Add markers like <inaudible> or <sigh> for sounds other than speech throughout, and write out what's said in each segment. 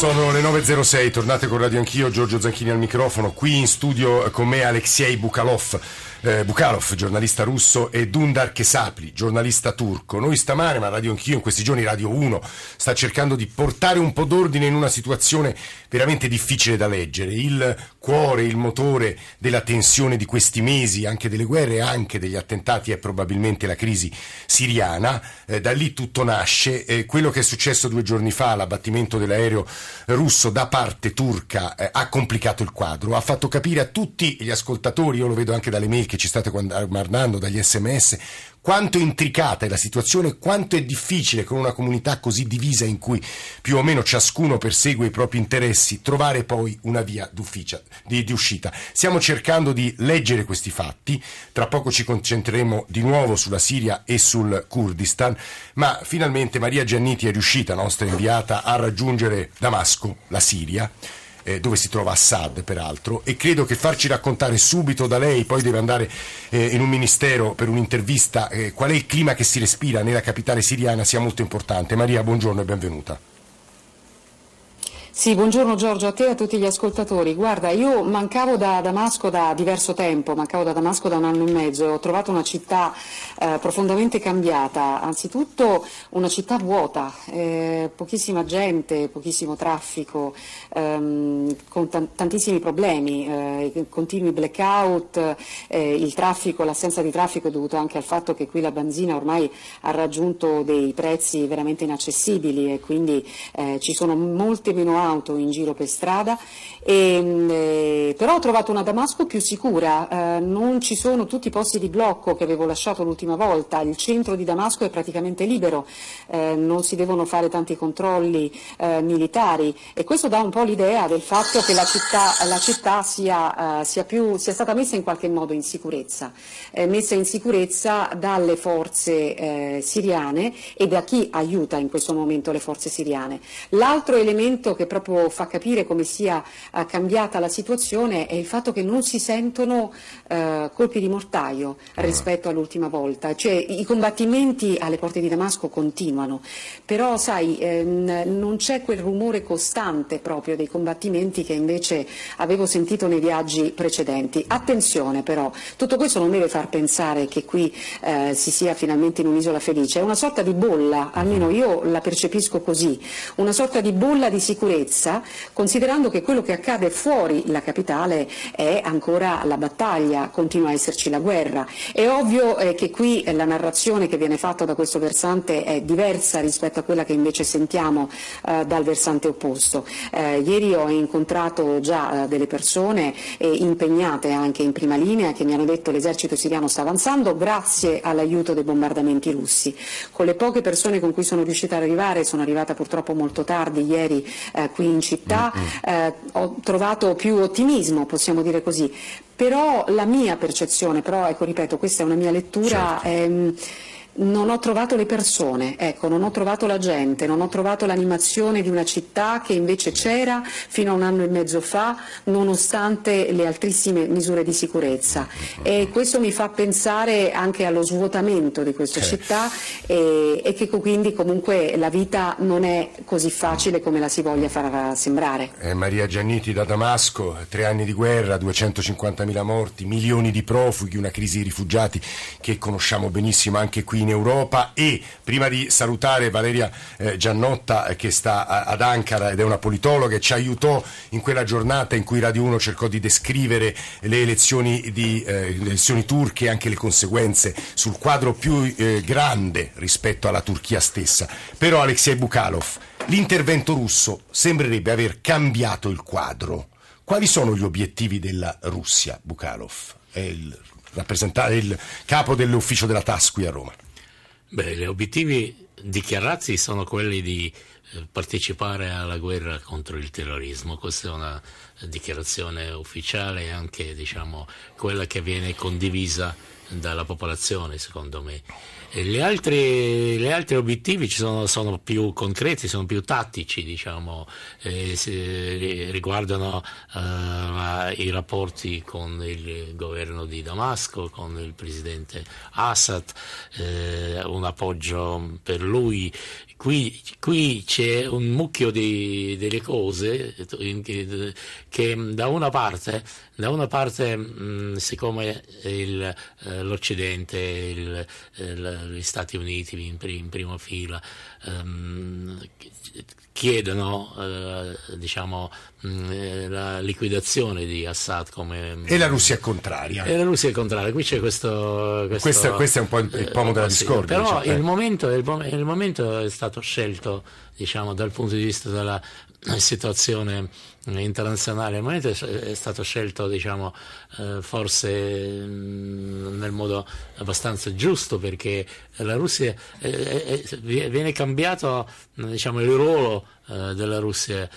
Sono le 9.06, tornate con Radio Anch'io, Giorgio Zanchini al microfono, qui in studio con me Alexei Bukalov eh, Bukhalov, giornalista russo, e Dundar Kesapli, giornalista turco. Noi stamane, ma Radio Anch'io, in questi giorni Radio 1, sta cercando di portare un po' d'ordine in una situazione veramente difficile da leggere. Il cuore, il motore della tensione di questi mesi, anche delle guerre e anche degli attentati, è probabilmente la crisi siriana. Eh, da lì tutto nasce. Eh, quello che è successo due giorni fa, l'abbattimento dell'aereo russo da parte turca, eh, ha complicato il quadro, ha fatto capire a tutti gli ascoltatori, io lo vedo anche dalle mail che ci state mandando, dagli sms, quanto intricata è la situazione, quanto è difficile con una comunità così divisa in cui più o meno ciascuno persegue i propri interessi, trovare poi una via di, di uscita. Stiamo cercando di leggere questi fatti, tra poco ci concentreremo di nuovo sulla Siria e sul Kurdistan, ma finalmente Maria Gianniti è riuscita, nostra inviata, a raggiungere Damasco, la Siria eh, dove si trova Assad peraltro, e credo che farci raccontare subito da lei, poi deve andare eh, in un ministero per un'intervista, eh, qual è il clima che si respira nella capitale siriana sia molto importante. Maria, buongiorno e benvenuta. Sì, buongiorno Giorgio, a te e a tutti gli ascoltatori. Guarda, io mancavo da Damasco da diverso tempo, mancavo da Damasco da un anno e mezzo e ho trovato una città eh, profondamente cambiata. Anzitutto una città vuota, eh, pochissima gente, pochissimo traffico, ehm, con t- tantissimi problemi, eh, continui blackout, eh, il traffico, l'assenza di traffico è dovuto anche al fatto che qui la benzina ormai ha raggiunto dei prezzi veramente inaccessibili e quindi eh, ci sono molte meno auto auto in giro per strada, e, mm, eh, però ho trovato una Damasco più sicura, eh, non ci sono tutti i posti di blocco che avevo lasciato l'ultima volta, il centro di Damasco è praticamente libero, eh, non si devono fare tanti controlli eh, militari. E questo dà un po' l'idea del fatto che la città, la città sia, eh, sia, più, sia, stata messa in qualche modo in sicurezza, eh, messa in sicurezza dalle forze siriane e da chi aiuta in questo momento le forze siriane. L'altro elemento che proprio fa capire come sia uh, cambiata la situazione è il fatto che non si sentono uh, colpi di mortaio ah. rispetto all'ultima volta, cioè i combattimenti alle porte di Damasco continuano, però sai ehm, non c'è quel rumore costante proprio dei combattimenti che invece avevo sentito nei viaggi precedenti. Attenzione però, tutto questo non deve far pensare che qui eh, si sia finalmente in un'isola felice, è una sorta di bolla, almeno io la percepisco così, una sorta di bolla di sicurezza sicurezza, considerando che quello che accade fuori la capitale è ancora la battaglia, continua a esserci la guerra. È ovvio eh, che qui eh, la narrazione che viene fatta da questo versante è diversa rispetto a quella che invece sentiamo eh, dal versante opposto. Eh, ieri ho incontrato già eh, delle persone eh, impegnate anche in prima linea che mi hanno detto che l'esercito siriano sta avanzando grazie all'aiuto dei bombardamenti russi. Con le poche persone con cui sono riuscita ad arrivare, sono arrivata purtroppo molto tardi ieri qui in città, mm-hmm. eh, ho trovato più ottimismo, possiamo dire così. Però la mia percezione, però ecco ripeto, questa è una mia lettura, certo. è, non ho trovato le persone, ecco, non ho trovato la gente, non ho trovato l'animazione di una città che invece c'era fino a un anno e mezzo fa, nonostante le altissime misure di sicurezza. E questo mi fa pensare anche allo svuotamento di questa città e, e, che quindi comunque la vita non è così facile come la si voglia far sembrare. Eh, Maria Gianniti da Damasco, tre anni di guerra, 250.000 morti, milioni di profughi, una crisi di rifugiati che conosciamo benissimo anche qui in Europa e prima di salutare Valeria eh, Giannotta eh, che sta a, ad Ankara ed è una politologa e ci aiutò in quella giornata in cui Radio 1 cercò di descrivere le elezioni, di, eh, le elezioni turche e anche le conseguenze sul quadro più eh, grande rispetto alla Turchia stessa. Però Alexei Bukhalov, l'intervento russo sembrerebbe aver cambiato il quadro. Quali sono gli obiettivi della Russia, Bukhalov? È il, il capo dell'ufficio della TAS qui a Roma. Beh, gli obiettivi dichiarati sono quelli di eh, partecipare alla guerra contro il terrorismo. Questa è una dichiarazione ufficiale e anche diciamo, quella che viene condivisa dalla popolazione, secondo me. Gli altri, gli altri, obiettivi sono, sono, più concreti, sono più tattici, diciamo, eh, si, riguardano eh, i rapporti con il governo di Damasco, con il presidente Assad, eh, un appoggio per lui. Qui, qui c'è un mucchio di, delle cose che da una parte, da una parte mh, siccome il, eh, l'Occidente, il, il gli Stati Uniti in, in prima fila ehm, chiedono eh, diciamo, mh, mm, la liquidazione di Assad come, e la Russia è contraria e la Russia è contraria qui c'è questo, questo questo, questo è un po' il, pomo della discordia però diciamo. il, momento, il, il, momento, è stato scelto diciamo, dal punto di vista della situazione internazionale. Al momento è stato scelto diciamo, eh, forse mm, nel modo abbastanza giusto perché la Russia viene cambiato diciamo, il ruolo eh, della Russia eh,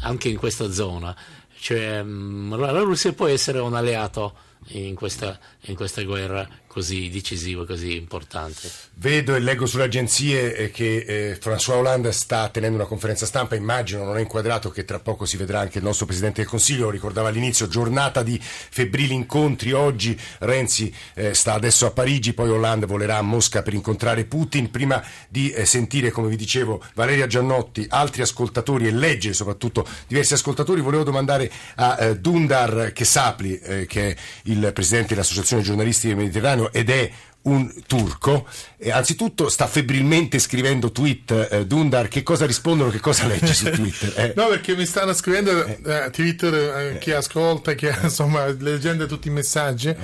anche in questa zona. Cioè mm, la Russia può essere un alleato in questa, in questa guerra così decisiva, così importante. Vedo e leggo sulle agenzie eh, che eh, François Hollande sta tenendo una conferenza stampa, immagino, non è inquadrato che tra poco si vedrà anche il nostro Presidente del Consiglio, lo ricordava all'inizio, giornata di febbrili incontri, oggi. Renzi eh, sta adesso a Parigi, poi Hollande volerà a Mosca per incontrare Putin, prima di eh, sentire, come vi dicevo, Valeria Giannotti, altri ascoltatori e leggere soprattutto diversi ascoltatori, volevo domandare a eh, Dundar Kesapli, eh, che è il Presidente dell'Associazione Giornalisti del Mediterraneo, ed è un turco. E anzitutto sta febbrilmente scrivendo tweet eh, Dundar, che cosa rispondono, che cosa leggi su Twitter? Eh. <laughs> No, perché mi stanno scrivendo eh, eh Twitter eh, chi ascolta, chi insomma leggendo tutti i messaggi.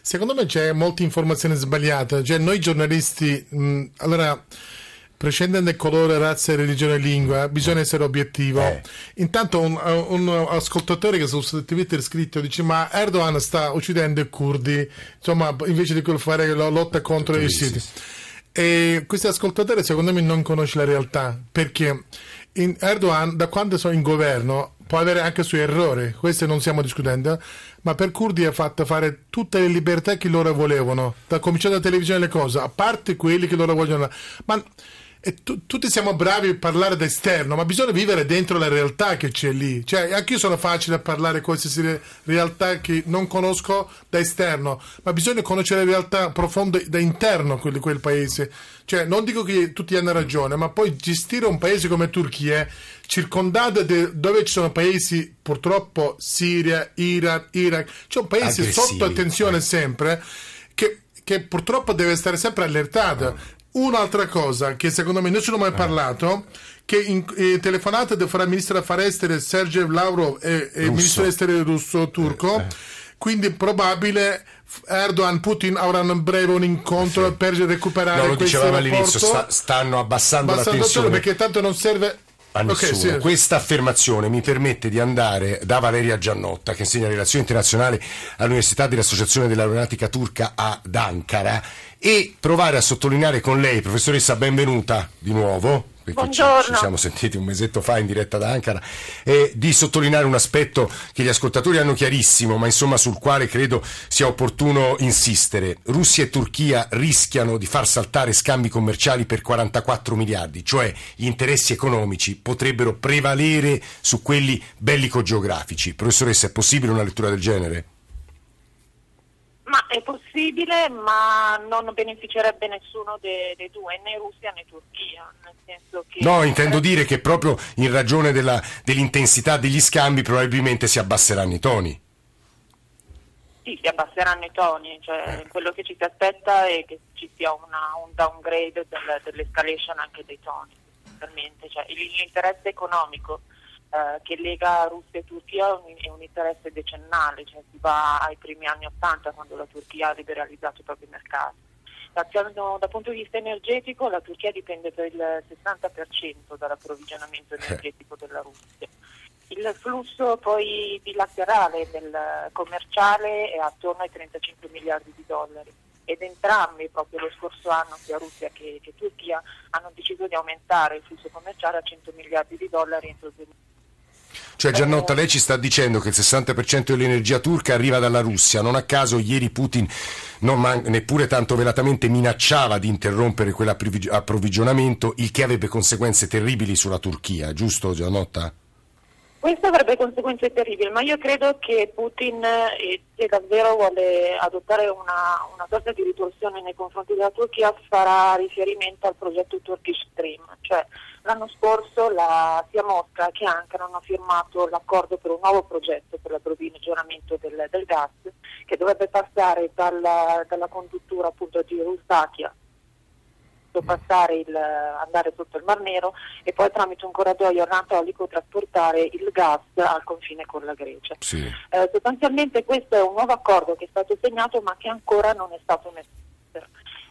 Secondo me c'è molta informazione sbagliata, cioè noi giornalisti, mh, allora prescindendo da colore, razza, religione e lingua, bisogna essere obiettivo. Eh. Intanto un, un, ascoltatore che su Twitter scritto dice ma Erdogan sta uccidendo i curdi, insomma invece di fare la lotta contro i siti. E questo ascoltatore secondo me non conosce la realtà, perché Erdogan da quando sono in governo può avere anche i suoi errori, questo non stiamo discutendo, ma per Curdi ha fatto fare tutte le libertà che loro volevano, da cominciare da televisione le cose, a parte quelli che loro vogliono. Ma e tu, tutti siamo bravi a parlare da esterno, ma bisogna vivere dentro la realtà che c'è lì. Cioè, anche io sono facile a parlare qualsiasi realtà che non conosco da esterno, ma bisogna conoscere la realtà profonda da interno di quel paese. Cioè, non dico che tutti hanno ragione, ma poi gestire un paese come Turchia, circondato de, dove ci sono paesi, purtroppo Siria, Iran, Iraq, c'è un paese sotto attenzione eh. sempre, che, che purtroppo deve stare sempre allertato. Un'altra cosa che secondo me nessuno ha mai eh. parlato, che in eh, telefonata fra il ministro affari esteri Sergei Lavrov e, e il ministro esteri russo turco, eh, eh. quindi probabile Erdogan Putin avranno in breve un incontro sì. per recuperare no, lo dicevamo all'inizio sta, stanno abbassando, abbassando la tensione perché tanto non serve a nessuno. Okay, sì. Questa affermazione mi permette di andare da Valeria Giannotta, che insegna relazioni internazionali all'Università dell'Associazione dell'Aeronautica Turca ad Ankara, e provare a sottolineare con lei, professoressa, benvenuta di nuovo perché ci, ci, siamo sentiti un mesetto fa in diretta da Ankara, eh, di sottolineare un aspetto che gli ascoltatori hanno chiarissimo, ma insomma sul quale credo sia opportuno insistere. Russia e Turchia rischiano di far saltare scambi commerciali per 44 miliardi, cioè gli interessi economici potrebbero prevalere su quelli bellico-geografici. Professoressa, è possibile una lettura del genere? Ma è possibile, ma non beneficerebbe nessuno dei, dei due, né Russia né Turchia. no, intendo dire che proprio in ragione della, dell'intensità degli scambi probabilmente si abbasseranno i toni. Sì, si abbasseranno i toni, cioè, eh. quello che ci si aspetta è che ci sia una, un downgrade del, dell'escalation anche dei toni, cioè, l'interesse economico eh, che lega Russia e Turchia è un interesse decennale, cioè si va ai primi anni Ottanta quando la Turchia ha liberalizzato i propri mercati. Dal punto di vista energetico la Turchia dipende per il 60% dall'approvvigionamento eh. energetico della Russia. Il flusso poi bilaterale del commerciale è attorno ai 35 miliardi di dollari ed entrambi proprio lo scorso anno sia Russia che, che Turchia hanno deciso di aumentare il flusso commerciale a 100 miliardi di dollari entro il 2020. Cioè Giannotta, lei ci sta dicendo che il 60% dell'energia turca arriva dalla Russia, non a caso ieri Putin man- neppure tanto velatamente minacciava di interrompere quell'approvvigionamento, il che avrebbe conseguenze terribili sulla Turchia, giusto Giannotta? Questo avrebbe conseguenze terribili, ma io credo che Putin, eh, se davvero vuole adottare una, una, sorta di ritorsione nei confronti della Turchia, farà riferimento al progetto Turkish Stream. Cioè, l'anno scorso la, sia Mosca che Ankara hanno firmato l'accordo per un nuovo progetto per l'approvvigionamento del, del gas che dovrebbe passare dalla, dalla conduttura appunto di Rustakia passare il, andare sotto il Mar Nero e poi tramite un corridoio anatolico trasportare il gas al confine con la Grecia. Sì. Eh, sostanzialmente questo è un nuovo accordo che è stato segnato ma che ancora non è stato messo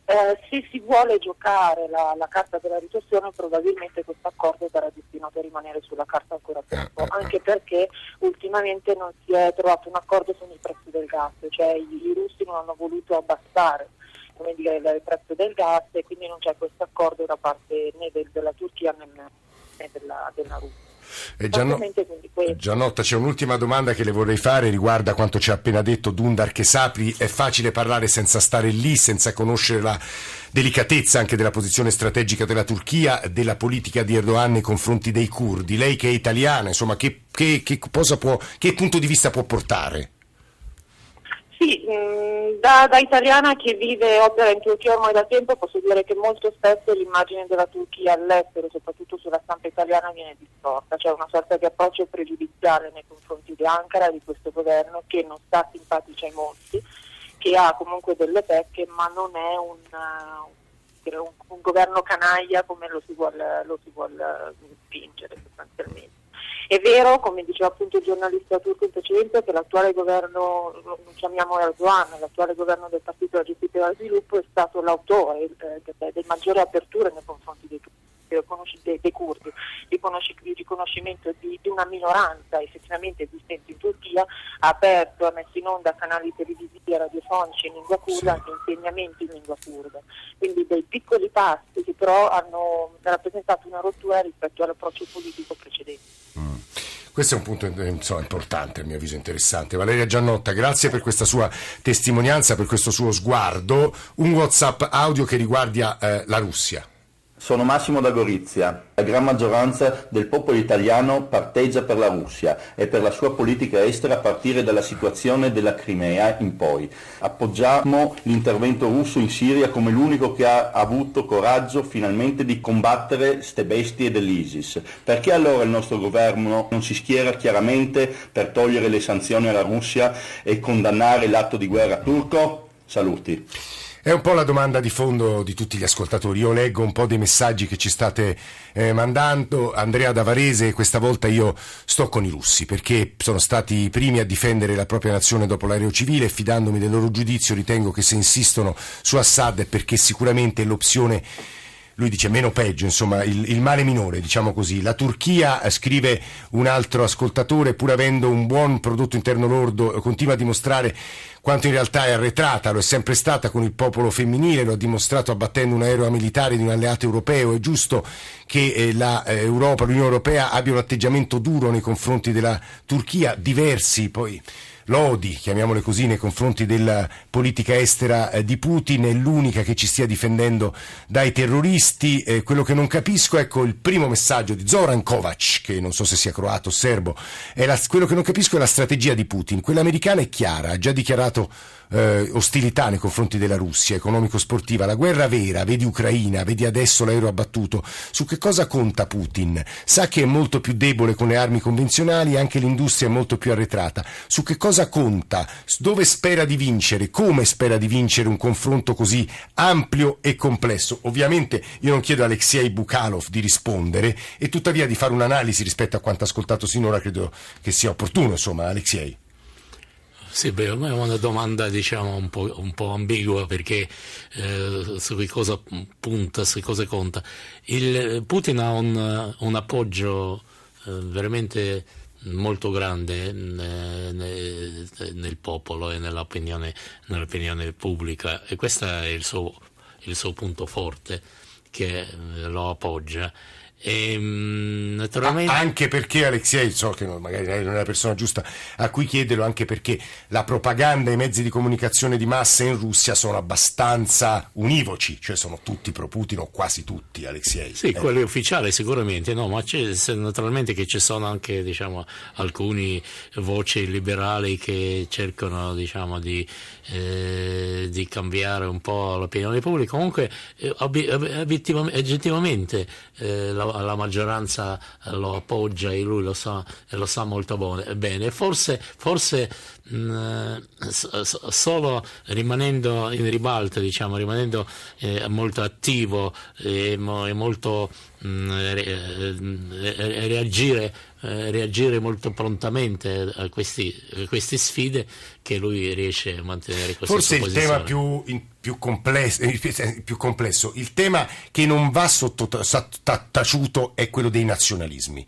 eh, se si vuole giocare la, la, carta della ritorsione probabilmente questo accordo sarà destinato a rimanere sulla carta ancora tempo, eh, eh, anche perché ultimamente non si è trovato un accordo con i prezzi del gas, cioè i, i russi non hanno voluto abbassare come dire, il prezzo del gas e quindi non c'è questo accordo da parte né del, della Turchia né, né della, della Russia. Eh, Gianno... Giannotta, c'è un'ultima domanda che le vorrei fare riguarda quanto ci ha appena detto Dundar che Sapri. È facile parlare senza stare lì, senza conoscere la delicatezza anche della posizione strategica della Turchia, della politica di Erdogan nei confronti dei curdi. Lei che è italiana, insomma, che, che, che, può, che punto di vista può portare? Sì, mh, da, da, italiana che vive e opera in Turchia ormai da tempo posso dire che molto spesso l'immagine della Turchia all'estero, soprattutto sulla stampa italiana, viene distorta, c'è una sorta di approccio pregiudiziale nei confronti di Ankara, di questo governo che non sta simpatico ai molti, che ha comunque delle pecche ma non è un, uh, un, un governo canaglia come lo si vuole, vuole spingere sostanzialmente. È vero, come diceva appunto il giornalista turco in precedenza, che l'attuale governo, lo chiamiamo Erdogan, l'attuale governo del Partito e dello Sviluppo è stato l'autore eh, delle maggiori aperture nei confronti dei, dei, dei curdi, il riconoscimento di, di, una minoranza effettivamente esistente in Turchia, ha aperto, ha messo in onda canali televisivi e radiofonici in lingua kurda, anche insegnamenti in lingua kurda. Quindi dei piccoli passi che però hanno rappresentato una rottura rispetto all'approccio politico precedente. Questo è un punto insomma, importante, a mio avviso interessante. Valeria Giannotta, grazie per questa sua testimonianza, per questo suo sguardo. Un WhatsApp audio che riguarda eh, la Russia. Sono Massimo da Gorizia. La gran maggioranza del popolo italiano parteggia per la Russia e per la sua politica estera a partire dalla situazione della Crimea in poi. Appoggiamo l'intervento russo in Siria come l'unico che ha avuto coraggio finalmente di combattere ste bestie dell'ISIS. Perché allora il nostro governo non si schiera chiaramente per togliere le sanzioni alla Russia e condannare l'atto di guerra turco? Saluti. È un po' la domanda di fondo di tutti gli ascoltatori. Io leggo un po' dei messaggi che ci state eh, mandando. Andrea Davarese, questa volta io sto con i russi perché sono stati i primi a difendere la propria nazione dopo l'aereo civile e fidandomi del loro giudizio ritengo che se insistono su Assad è perché sicuramente l'opzione lui dice meno peggio, insomma, il, il, male minore, diciamo così. La Turchia, eh, scrive un altro ascoltatore, pur avendo un buon prodotto interno lordo, continua a dimostrare quanto in realtà è arretrata, lo è sempre stata con il popolo femminile, lo ha dimostrato abbattendo un aereo militare di un alleato europeo. È giusto che eh, la, eh, l'Unione Europea abbia un atteggiamento duro nei confronti della Turchia, diversi poi lodi, chiamiamole così, nei confronti della politica estera eh, di Putin, è l'unica che ci stia difendendo dai terroristi. Eh, quello che non capisco, ecco il primo messaggio di Zoran Kovac, che non so se sia croato o serbo, la, quello che non capisco è la strategia di Putin. Quella americana è chiara, ha già dichiarato eh, ostilità nei confronti della Russia, economico-sportiva, la guerra vera, vedi Ucraina, vedi adesso l'aereo abbattuto, su che cosa conta Putin? Sa che è molto più debole con le armi convenzionali, anche l'industria è molto più arretrata. Su che cosa conta? Dove spera di vincere? Come spera di vincere un confronto così ampio e complesso? Ovviamente io non chiedo a Alexei Bukhalov di rispondere e tuttavia di fare un'analisi rispetto a quanto ascoltato sinora credo che sia opportuno, insomma, Alexei. Sì, beh, è una domanda diciamo un po', un po ambigua perché eh, su che cosa punta, su cosa conta. Il, Putin ha un, un appoggio eh, veramente molto grande nel, nel popolo e nell'opinione, nell'opinione, pubblica e questo è il suo, il suo punto forte che lo appoggia E, mm, naturalmente... Anche perché Alexei, so che magari lei non è la persona giusta a cui chiederlo, anche perché la propaganda e i mezzi di comunicazione di massa in Russia sono abbastanza univoci, cioè sono tutti pro Putin o quasi tutti, Alexei. Sì, Eh, quelli ufficiali sicuramente, no, ma naturalmente che ci sono anche diciamo, alcune voci liberali che cercano diciamo, di, eh, di cambiare un po' l'opinione pubblica. Comunque, eh, obi- ob- obiettivam- oggettivamente eh, la, la maggioranza eh, lo appoggia e lui lo sa, lo sa molto bene. Forse, forse mh, s- s- solo rimanendo in ribalta, diciamo, rimanendo eh, molto attivo e, mo- e molto mh, re- eh, reagire, eh, reagire molto prontamente a, questi, a queste sfide che lui riesce a mantenere questa Forse il tema più, più complesso, eh, più complesso, il tema che non va sottotaciuto è quello dei nazionalismi.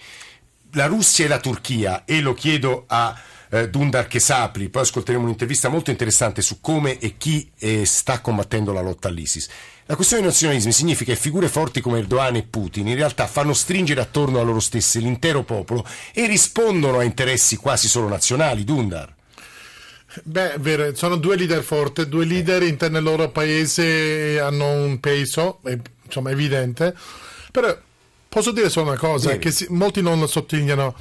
La Russia e la Turchia, e lo chiedo a eh, Dundar Kesapli, poi ascolteremo un'intervista molto interessante su come e chi eh, sta combattendo la lotta all'ISIS. La questione dei nazionalismi significa che figure forti come Erdogan e Putin in realtà fanno stringere attorno a loro stesse l'intero popolo e rispondono a interessi quasi solo nazionali, Dundar. Beh, sono due leader forti, due leader interni al loro paese hanno un peso, è, insomma, evidente. Però posso dire solo una cosa, che si- molti non sottolineano.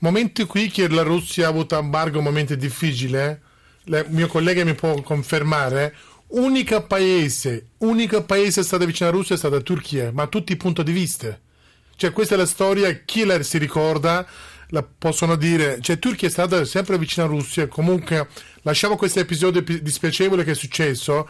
Momenti qui che la Russia ha avuto embargo, momenti difficili, eh, il mio collega mi può confermare, unica paese, unico paese stato vicino alla Russia è stata la Turchia, ma a tutti i punti di vista. Cioè, questa è la storia, chi la si ricorda, la possono dire. Cioè, Turchia è stata sempre vicina alla Russia, comunque lasciamo questo episodio epi- dispiacevole che è successo.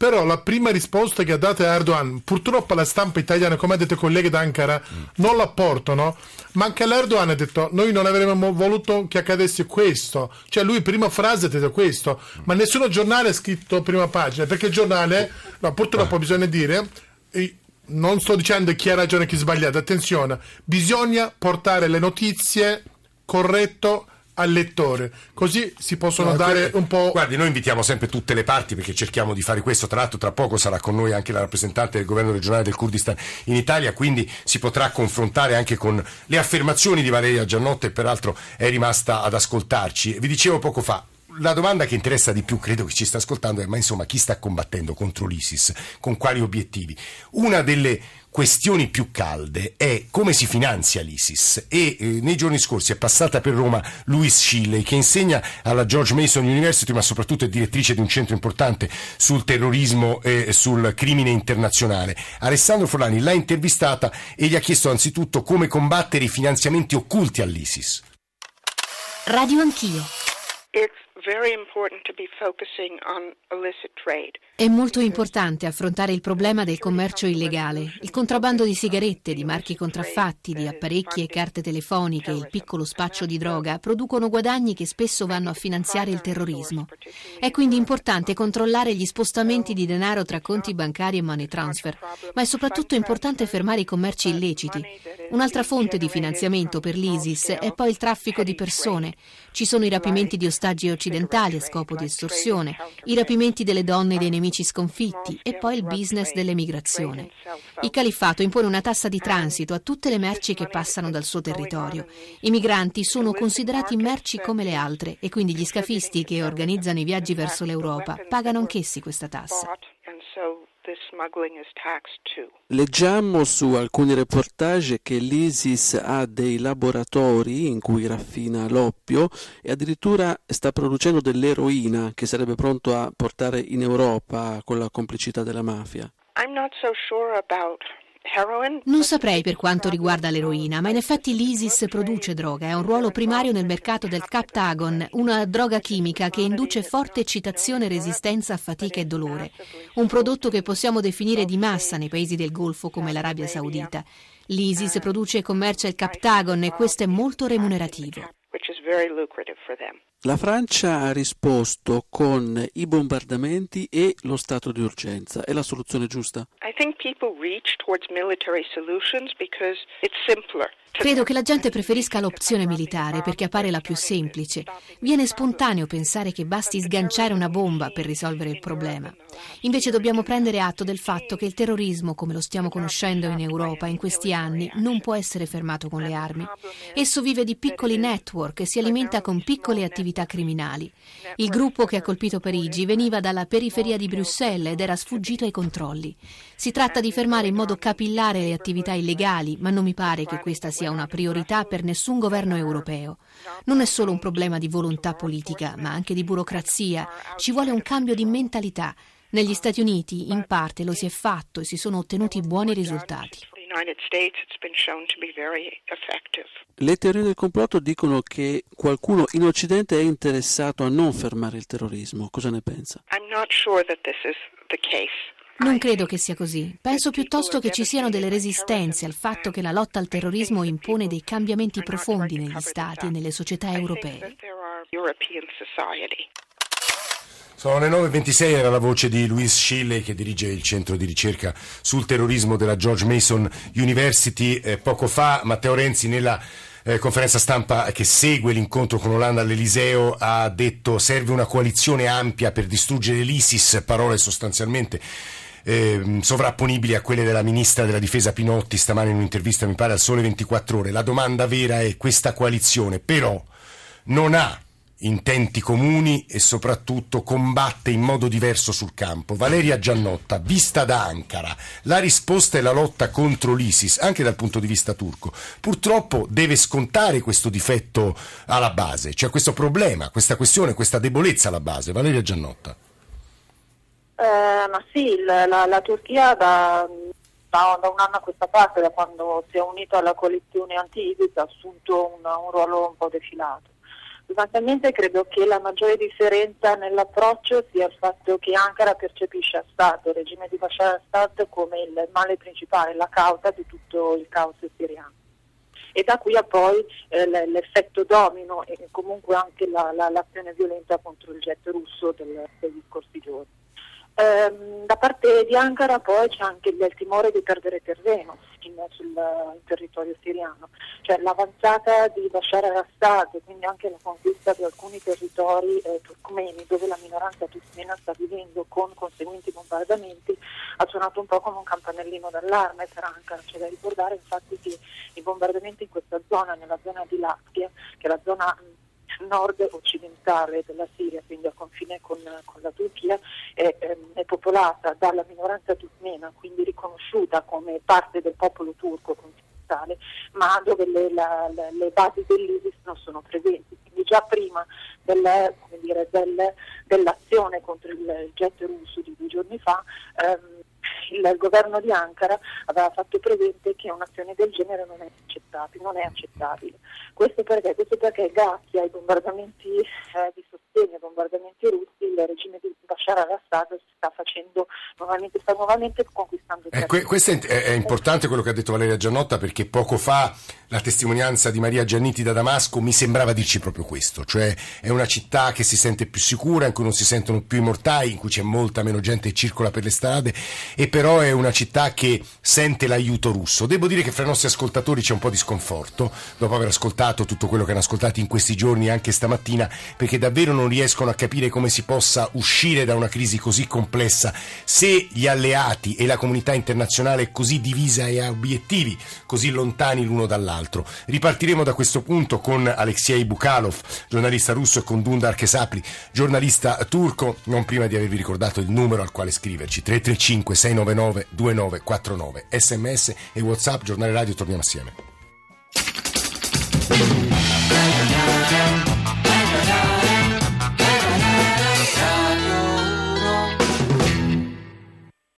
Però la prima risposta che ha dato Erdogan, purtroppo la stampa italiana, come ha detto i colleghi d'Ankara, non la portano, ma anche l'Erdogan ha detto noi non avremmo voluto che accadesse questo. Cioè lui prima frase ha detto questo, ma nessuno giornale ha scritto prima pagina, perché il giornale, no, purtroppo bisogna dire, non sto dicendo chi ha ragione e chi ha sbagliato, attenzione, bisogna portare le notizie corretto al lettore, così si possono No, dare un po'... Guardi, noi invitiamo sempre tutte le parti perché cerchiamo di fare questo. Tra l'altro, tra poco sarà con noi anche la rappresentante del governo regionale del Kurdistan in Italia, quindi si potrà confrontare anche con le affermazioni di Valeria Giannotte, peraltro è rimasta ad ascoltarci. Vi dicevo poco fa. La domanda che interessa di più, credo che ci sta ascoltando, è ma insomma chi sta combattendo contro l'ISIS? Con quali obiettivi? Una delle questioni più calde è come si finanzia l'ISIS e eh, nei giorni scorsi è passata per Roma Louise Shilley che insegna alla George Mason University ma soprattutto è direttrice di un centro importante sul terrorismo e sul crimine internazionale. Alessandro Forlani l'ha intervistata e gli ha chiesto anzitutto come combattere i finanziamenti occulti all'ISIS. Radio Anch'io. It's È molto importante affrontare il problema del commercio illegale. Il contrabbando di sigarette, di marchi contraffatti, di apparecchi e carte telefoniche il piccolo spaccio di droga producono guadagni che spesso vanno a finanziare il terrorismo. È quindi importante controllare gli spostamenti di denaro tra conti bancari e money transfer, ma è soprattutto importante fermare i commerci illeciti. Un'altra fonte di finanziamento per l'ISIS è poi il traffico di persone. Ci sono i rapimenti di ostaggi occidentali a scopo di estorsione, i rapimenti delle donne e dei nemici sconfitti e poi il business dell'emigrazione. Il califfato impone una tassa di transito a tutte le merci che passano dal suo territorio. I migranti sono considerati merci come le altre e quindi gli scafisti che organizzano i viaggi verso l'Europa pagano anch'essi questa tassa. Leggiamo su alcuni reportage che l'ISIS ha dei laboratori in cui raffina l'oppio e addirittura sta producendo dell'eroina che sarebbe pronto a portare in Europa con la complicità della mafia. I'm not so sure about. Non saprei per quanto riguarda l'eroina, ma in effetti l'ISIS produce droga, ha un ruolo primario nel mercato del Captagon, una droga chimica che induce forte eccitazione, resistenza a fatica e dolore. Un prodotto che possiamo definire di massa nei paesi del Golfo come l'Arabia Saudita. L'ISIS produce e commercia il Captagon e questo è molto remunerativo. La Francia ha risposto con i bombardamenti e lo stato di urgenza. È la soluzione giusta? I think people reach towards military solutions because it's simpler. Credo che la gente preferisca l'opzione militare perché appare la più semplice. Viene spontaneo pensare che basti sganciare una bomba per risolvere il problema. Invece dobbiamo prendere atto del fatto che il terrorismo, come lo stiamo conoscendo in Europa in questi anni, non può essere fermato con le armi. Esso vive di piccoli network e si alimenta con piccole attività criminali. Il gruppo che ha colpito Parigi veniva dalla periferia di Bruxelles ed era sfuggito ai controlli. Si tratta di fermare in modo capillare le attività illegali, ma non mi pare che questa sia una priorità per nessun governo europeo. Non è solo un problema di volontà politica, ma anche di burocrazia. Ci vuole un cambio di mentalità. Negli Stati Uniti in parte lo si è fatto e si sono ottenuti buoni risultati. Le teorie del complotto dicono che qualcuno in Occidente è interessato a non fermare il terrorismo. Cosa ne pensa? Non credo che sia così. Penso piuttosto che ci siano delle resistenze al fatto che la lotta al terrorismo impone dei cambiamenti profondi negli Stati e nelle società europee. Sono le 9.26, era la voce di Louise Shilley che dirige il centro di ricerca sul terrorismo della George Mason University. Eh, poco fa Matteo Renzi nella eh, conferenza stampa che segue l'incontro con Olanda all'Eliseo ha detto serve una coalizione ampia per distruggere l'ISIS, parole sostanzialmente eh, sovrapponibili a quelle della ministra della difesa Pinotti stamane in un'intervista mi pare al Sole 24 ore. La domanda vera è questa coalizione però non ha intenti comuni e soprattutto combatte in modo diverso sul campo. Valeria Giannotta, vista da Ankara, la risposta è la lotta contro l'ISIS, anche dal punto di vista turco. Purtroppo deve scontare questo difetto alla base, cioè questo problema, questa questione, questa debolezza alla base. Valeria Giannotta. Eh, ma sì, la, la, la Turchia da, da, da, un anno a questa parte, da quando si è unita alla coalizione anti-ISIS, ha assunto un, un ruolo un po' defilato. Sostanzialmente credo che la maggiore differenza nell'approccio sia il fatto che Ankara percepisce Assad, il regime di Bashar Assad, come il male principale, la causa di tutto il caos siriano. E da qui a poi eh, l'effetto domino e comunque anche la, la, l'azione violenta contro il jet russo del, degli scorsi giorni. Ehm, da parte di Ankara poi c'è anche il, timore di perdere terreno in, sul in territorio siriano, cioè l'avanzata di Bashar al-Assad, quindi anche la conquista di alcuni territori eh, turkmeni dove la minoranza turkmena sta vivendo con conseguenti bombardamenti, ha suonato un po' come un campanellino d'allarme per Ankara, c'è da ricordare infatti che i bombardamenti in questa zona, nella zona di Latvia, che è la zona nord-occidentale della Siria, quindi a confine con, con la Turchia, è, ehm, è, popolata dalla minoranza turkmena, quindi riconosciuta come parte del popolo turco continentale, ma dove le, la, la, le basi dell'ISIS non sono presenti. Quindi già prima delle, dire, del, dell'azione contro il jet russo di due giorni fa, ehm, il governo di Ankara aveva fatto presente che un'azione del genere non è accettabile. Non è accettabile. Questo perché? Questo perché grazie ai bombardamenti eh, di sostegno, ai bombardamenti russi, il regime di Bashar al-Assad sta facendo nuovamente, sta nuovamente conquistando il eh, que- Questo è, è, importante quello che ha detto Valeria Gianotta perché poco fa la testimonianza di Maria Gianniti da Damasco mi sembrava dirci proprio questo, cioè è una città che si sente più sicura, in cui non si sentono più i mortai, in cui c'è molta meno gente che circola per le strade e però è una città che sente l'aiuto russo. Devo dire che fra i nostri ascoltatori c'è un po' di sconforto dopo aver ascoltato tutto quello che hanno ascoltato in questi giorni e anche stamattina perché davvero non riescono a capire come si possa uscire da una crisi così complessa se gli alleati e la comunità internazionale è così divisa e ha obiettivi così lontani l'uno dall'altro altro. Ripartiremo da questo punto con Alexei Bukalov, giornalista russo, e con Dundar Kesapli, giornalista turco, non prima di avervi ricordato il numero al quale scriverci 335 699 2949 sms e whatsapp giornale radio torniamo assieme